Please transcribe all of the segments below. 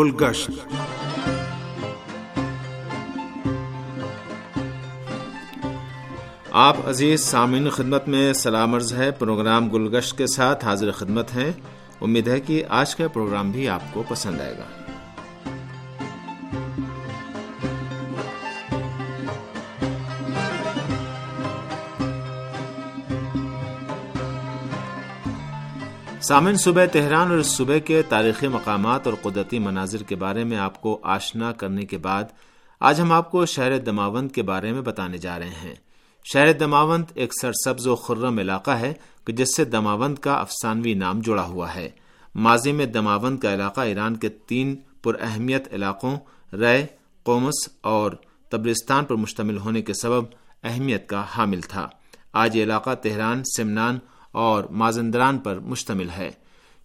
گلگشت۔ آپ عزیز سامعین خدمت میں سلام عرض ہے۔ پروگرام گلگشت کے ساتھ حاضر خدمت ہیں۔ امید ہے کہ آج کا پروگرام بھی آپ کو پسند آئے گا۔ سامن صبح تہران اور صبح کے تاریخی مقامات اور قدرتی مناظر کے بارے میں آپ کو آشنا کرنے کے بعد آج ہم آپ کو شہر دماوند کے بارے میں بتانے جا رہے ہیں۔ شہر دماوند ایک سرسبز و خرم علاقہ ہے کہ جس سے دماوند کا افسانوی نام جڑا ہوا ہے۔ ماضی میں دماوند کا علاقہ ایران کے تین پر اہمیت علاقوں، رے، قومس اور تبرستان پر مشتمل ہونے کے سبب اہمیت کا حامل تھا۔ آج یہ علاقہ تہران، سمنان اور مازندران پر مشتمل ہے۔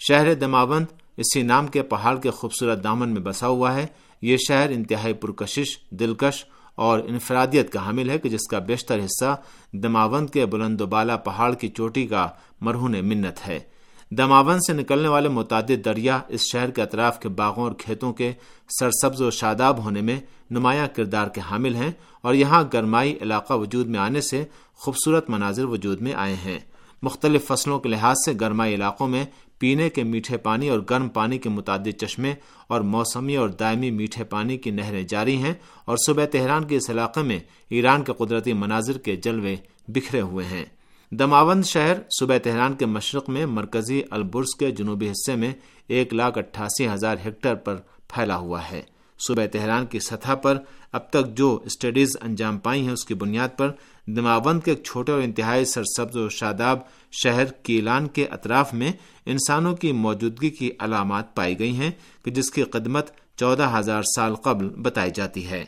شہر دماوند اسی نام کے پہاڑ کے خوبصورت دامن میں بسا ہوا ہے۔ یہ شہر انتہائی پرکشش، دلکش اور انفرادیت کا حامل ہے کہ جس کا بیشتر حصہ دماوند کے بلند و بالا پہاڑ کی چوٹی کا مرہون منت ہے۔ دماوند سے نکلنے والے متعدد دریا اس شہر کے اطراف کے باغوں اور کھیتوں کے سرسبز و شاداب ہونے میں نمایاں کردار کے حامل ہیں اور یہاں گرمائی علاقہ وجود میں آنے سے خوبصورت مناظر وجود میں آئے ہیں۔ مختلف فصلوں کے لحاظ سے گرمائی علاقوں میں پینے کے میٹھے پانی اور گرم پانی کے متعدد چشمے اور موسمی اور دائمی میٹھے پانی کی نہریں جاری ہیں اور صوبہ تہران کے اس علاقے میں ایران کے قدرتی مناظر کے جلوے بکھرے ہوئے ہیں۔ دماوند شہر صوبہ تہران کے مشرق میں مرکزی البرز کے جنوبی حصے میں ایک لاکھ اٹھاسی ہزار ہیکٹر پر پھیلا ہوا ہے۔ صوبہ تہران کی سطح پر اب تک جو اسٹڈیز انجام پائی ہیں اس کی بنیاد پر دماوند کے ایک چھوٹے اور انتہائی سرسبز و شاداب شہر کیلان کے اطراف میں انسانوں کی موجودگی کی علامات پائی گئی ہیں کہ جس کی قدمت چودہ ہزار سال قبل بتائی جاتی ہے۔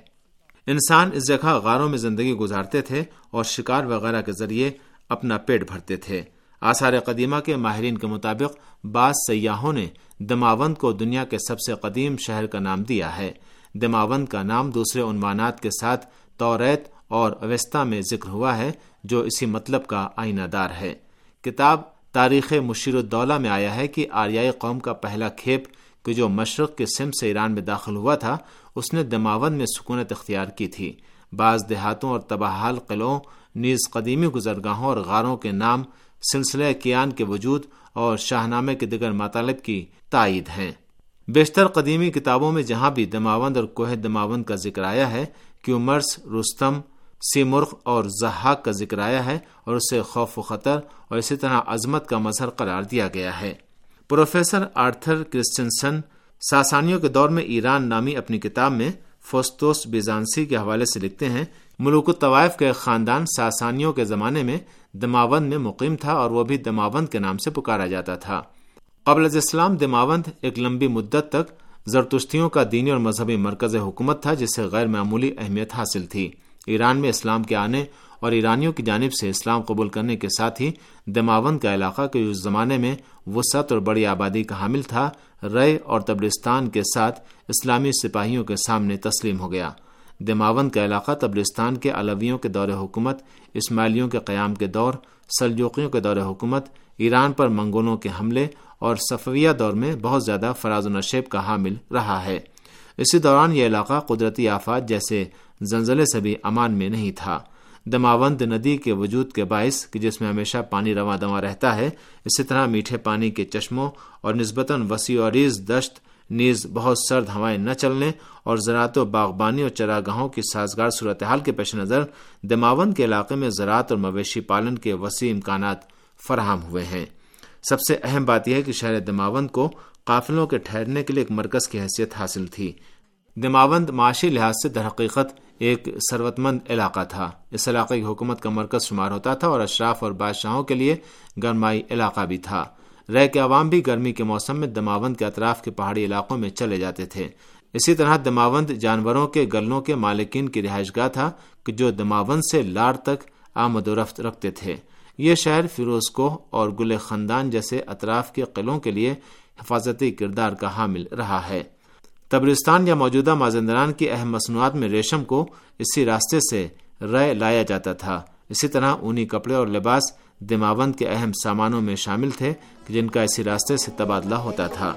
انسان اس جگہ غاروں میں زندگی گزارتے تھے اور شکار وغیرہ کے ذریعے اپنا پیٹ بھرتے تھے۔ آثار قدیمہ کے ماہرین کے مطابق بعض سیاحوں نے دماوند کو دنیا کے سب سے قدیم شہر کا نام دیا ہے۔ دماوند کا نام دوسرے عنوانات کے ساتھ توریت اور اوستا میں ذکر ہوا ہے، جو اسی مطلب کا آئینہ دار ہے۔ کتاب تاریخ مشیر الدولہ میں آیا ہے کہ آریائی قوم کا پہلا کھیپ کہ جو مشرق کے سم سے ایران میں داخل ہوا تھا، اس نے دماوند میں سکونت اختیار کی تھی۔ بعض دیہاتوں اور تباہال قلعوں، نیز قدیمی گزرگاہوں اور غاروں کے نام سلسلہ کیان کے وجود اور شاہنامے کے دیگر مطالب کی تائید ہیں۔ بیشتر قدیمی کتابوں میں جہاں بھی دماوند اور کوہ دماوند کا ذکر آیا ہے کہ عمرس رستم، سیمرغ اور زحاق کا ذکر آیا ہے اور اسے خوف و خطر اور اسی طرح عظمت کا مظہر قرار دیا گیا ہے۔ پروفیسر آرتھر کرسچنسن ساسانیوں کے دور میں ایران نامی اپنی کتاب میں فوستوس بیزانسی کے حوالے سے لکھتے ہیں ملوک الطوائف کے خاندان ساسانیوں کے زمانے میں دماوند میں مقیم تھا اور وہ بھی دماوند کے نام سے پکارا جاتا تھا۔ قبل از اسلام دماوند ایک لمبی مدت تک زرتشتیوں کا دینی اور مذہبی مرکز حکومت تھا جسے غیر معمولی اہمیت حاصل تھی۔ ایران میں اسلام کے آنے اور ایرانیوں کی جانب سے اسلام قبول کرنے کے ساتھ ہی دماوند کا علاقہ کے اس زمانے میں وسعت اور بڑی آبادی کا حامل تھا، رے اور تبرستان کے ساتھ اسلامی سپاہیوں کے سامنے تسلیم ہو گیا۔ دماوند کا علاقہ تبرستان کے علویوں کے دور حکومت، اسماعیلیوں کے قیام کے دور، سلجوقیوں کے دور حکومت، ایران پر منگولوں کے حملے اور صفویہ دور میں بہت زیادہ فراز و نشیب کا حامل رہا ہے۔ اسی دوران یہ علاقہ قدرتی آفات جیسے زلزلے سے بھی امان میں نہیں تھا۔ دماوند ندی کے وجود کے باعث کہ جس میں ہمیشہ پانی رواں دواں رہتا ہے، اسی طرح میٹھے پانی کے چشموں اور نسبتاً وسیع و عریض دشت نیز بہت سرد ہوائیں نہ چلنے اور زراعت و باغبانی اور چراگاہوں کی سازگار صورتحال کے پیش نظر دماوند کے علاقے میں زراعت اور مویشی پالن کے وسیع امکانات فراہم ہوئے ہیں۔ سب سے اہم بات یہ ہے کہ شہر دماوند کو قافلوں کے ٹھہرنے کے لیے ایک مرکز کی حیثیت حاصل تھی۔ دماوند معاشی لحاظ سے درحقیقت ایک ثروت مند علاقہ تھا۔ اس علاقے کی حکومت کا مرکز شمار ہوتا تھا اور اشراف اور بادشاہوں کے لیے گرمائی علاقہ بھی تھا۔ رہ کے عوام بھی گرمی کے موسم میں دماوند کے اطراف کے پہاڑی علاقوں میں چلے جاتے تھے۔ اسی طرح دماوند جانوروں کے گلوں کے مالکین کی رہائش گاہ تھا کہ جو دماوند سے لار تک آمد و رفت رکھتے تھے۔ یہ شہر فیروز کو اور گل خاندان جیسے اطراف کے قلعوں کے لیے حفاظتی کردار کا حامل رہا ہے۔ تبرستان یا موجودہ مازندران کی اہم مصنوعات میں ریشم کو اسی راستے سے رائے لایا جاتا تھا۔ اسی طرح اونی کپڑے اور لباس دماوند کے اہم سامانوں میں شامل تھے جن کا اسی راستے سے تبادلہ ہوتا تھا۔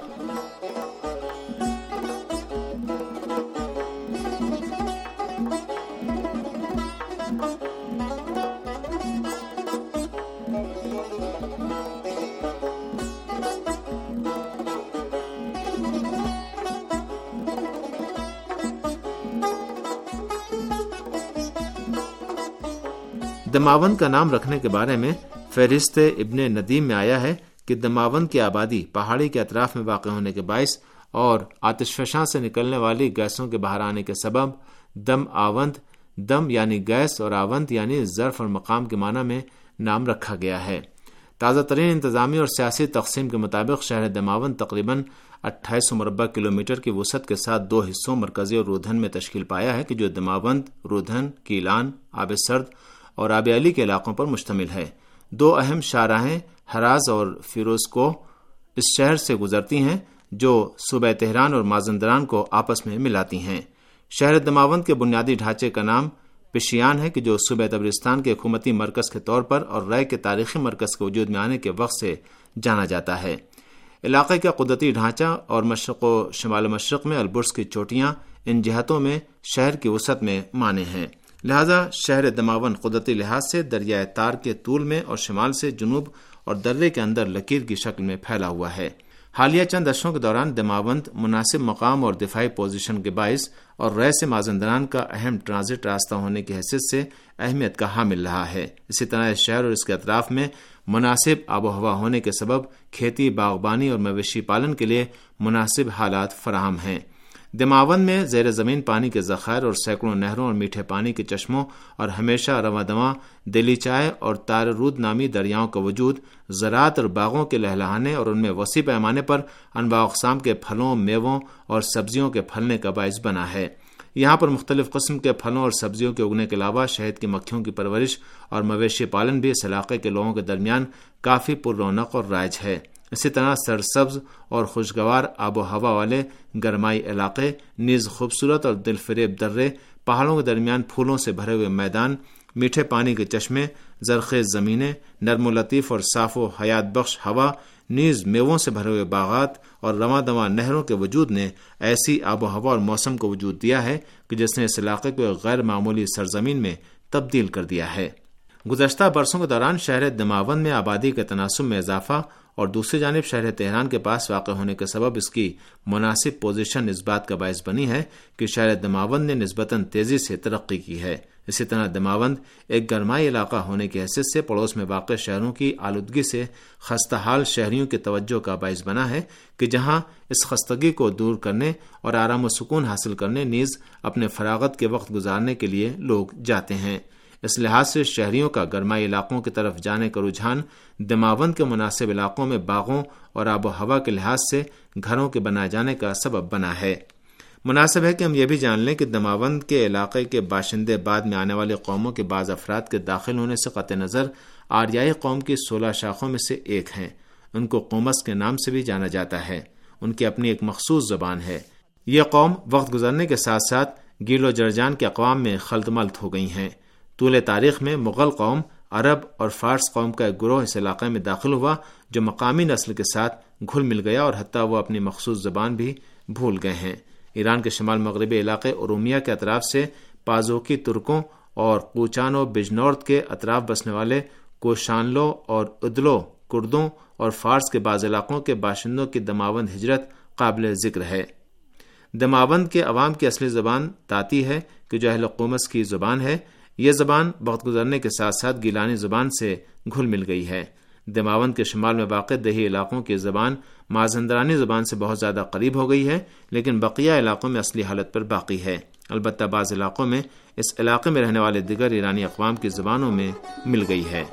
دماون کا نام رکھنے کے بارے میں فہرست ابن ندیم میں آیا ہے کہ دماوند کی آبادی پہاڑی کے اطراف میں واقع ہونے کے باعث اور آتش فشاں سے نکلنے والی گیسوں کے باہر آنے کے سبب دم آوند، دم یعنی گیس اور آوند یعنی ظرف اور مقام کے معنی میں نام رکھا گیا ہے۔ تازہ ترین انتظامی اور سیاسی تقسیم کے مطابق شہر دماون تقریباً اٹھائیس سو مربع کلومیٹر کی وسعت کے ساتھ دو حصوں مرکزی اور رودھن میں تشکیل پایا ہے کہ جو دماوند، رودھن، کیلان، آب سرد اور آب علی کے علاقوں پر مشتمل ہے۔ دو اہم شاہراہیں ہراز اور فیروز کو اس شہر سے گزرتی ہیں، جو صوبہ تہران اور مازندران کو آپس میں ملاتی ہیں۔ شہر دماوند کے بنیادی ڈھانچے کا نام پشیان ہے کہ جو صوبہ تبرستان کے حکومتی مرکز کے طور پر اور رائے کے تاریخی مرکز کے وجود میں آنے کے وقت سے جانا جاتا ہے۔ علاقے کا قدرتی ڈھانچہ اور مشرق و شمال مشرق میں البرس کی چوٹیاں ان جہتوں میں شہر کی وسعت میں مانے ہیں۔ لہذا شہر دماون قدرتی لحاظ سے دریائے تار کے طول میں اور شمال سے جنوب اور درے کے اندر لکیر کی شکل میں پھیلا ہوا ہے۔ حالیہ چند اشوں کے دوران دماوند مناسب مقام اور دفاعی پوزیشن کے باعث اور رے سے مازندران کا اہم ٹرانزٹ راستہ ہونے کی حیثیت سے اہمیت کا حامل رہا ہے۔ اسی طرح اس شہر اور اس کے اطراف میں مناسب آب و ہوا ہونے کے سبب کھیتی، باغبانی اور مویشی پالن کے لیے مناسب حالات فراہم ہیں۔ دماون میں زیر زمین پانی کے ذخائر اور سینکڑوں نہروں اور میٹھے پانی کے چشموں اور ہمیشہ رواں دواں دلی چائے اور تار رود نامی دریاؤں کا وجود، زراعت اور باغوں کے لہلانے اور ان میں وسیع پیمانے پر انواع اقسام کے پھلوں، میووں اور سبزیوں کے پھلنے کا باعث بنا ہے۔ یہاں پر مختلف قسم کے پھلوں اور سبزیوں کے اگنے کے علاوہ شہد کی مکھیوں کی پرورش اور مویشی پالن بھی اس علاقے کے لوگوں کے درمیان کافی پر رونق اور رائج ہے۔ اسی طرح سرسبز اور خوشگوار آب و ہوا والے گرمائی علاقے، نیز خوبصورت اور دل فریب درے پہاڑوں کے درمیان پھولوں سے بھرے ہوئے میدان، میٹھے پانی کے چشمے، زرخیز زمینیں، نرم و لطیف اور صاف و حیات بخش ہوا، نیز میووں سے بھرے ہوئے باغات اور رواں دواں نہروں کے وجود نے ایسی آب و ہوا اور موسم کو وجود دیا ہے کہ جس نے اس علاقے کو ایک غیر معمولی سرزمین میں تبدیل کر دیا ہے۔ گزشتہ برسوں کے دوران شہر دماون میں آبادی کے تناسب میں اضافہ اور دوسری جانب شہر تہران کے پاس واقع ہونے کے سبب اس کی مناسب پوزیشن اس بات کا باعث بنی ہے کہ شہر دماوند نے نسبتاً تیزی سے ترقی کی ہے۔ اسی طرح دماوند ایک گرمائی علاقہ ہونے کی حیثیت سے پڑوس میں واقع شہروں کی آلودگی سے خستہ حال شہریوں کی توجہ کا باعث بنا ہے کہ جہاں اس خستگی کو دور کرنے اور آرام و سکون حاصل کرنے نیز اپنے فراغت کے وقت گزارنے کے لیے لوگ جاتے ہیں۔ اس لحاظ سے شہریوں کا گرمائی علاقوں کی طرف جانے کا رجحان دماوند کے مناسب علاقوں میں باغوں اور آب و ہوا کے لحاظ سے گھروں کے بنائے جانے کا سبب بنا ہے۔ مناسب ہے کہ ہم یہ بھی جان لیں کہ دماوند کے علاقے کے باشندے بعد میں آنے والے قوموں کے بعض افراد کے داخل ہونے سے قطع نظر آریائی قوم کی سولہ شاخوں میں سے ایک ہیں۔ ان کو قومس کے نام سے بھی جانا جاتا ہے۔ ان کی اپنی ایک مخصوص زبان ہے۔ یہ قوم وقت گزرنے کے ساتھ ساتھ گیل و جرجان کے اقوام میں خلط ملت ہو گئی ہیں۔ طول تاریخ میں مغل قوم، عرب اور فارس قوم کا ایک گروہ اس علاقے میں داخل ہوا جو مقامی نسل کے ساتھ گھل مل گیا اور حتیٰ وہ اپنی مخصوص زبان بھی بھول گئے ہیں۔ ایران کے شمال مغربی علاقے ارومیہ کے اطراف سے پازوکی ترکوں اور کوچان و بجنورد کے اطراف بسنے والے کوشانلو اور ادلو کردوں اور فارس کے بعض علاقوں کے باشندوں کی دماوند ہجرت قابل ذکر ہے۔ دماوند کے عوام کی اصلی زبان تاتی ہے، کہ جو اہل قومس کی زبان ہے یہ زبان وقت گزرنے کے ساتھ ساتھ گیلانی زبان سے گھل مل گئی ہے۔ دماون کے شمال میں واقع دیہی علاقوں کی زبان مازندرانی زبان سے بہت زیادہ قریب ہو گئی ہے، لیکن بقیہ علاقوں میں اصلی حالت پر باقی ہے۔ البتہ بعض علاقوں میں اس علاقے میں رہنے والے دیگر ایرانی اقوام کی زبانوں میں مل گئی ہے۔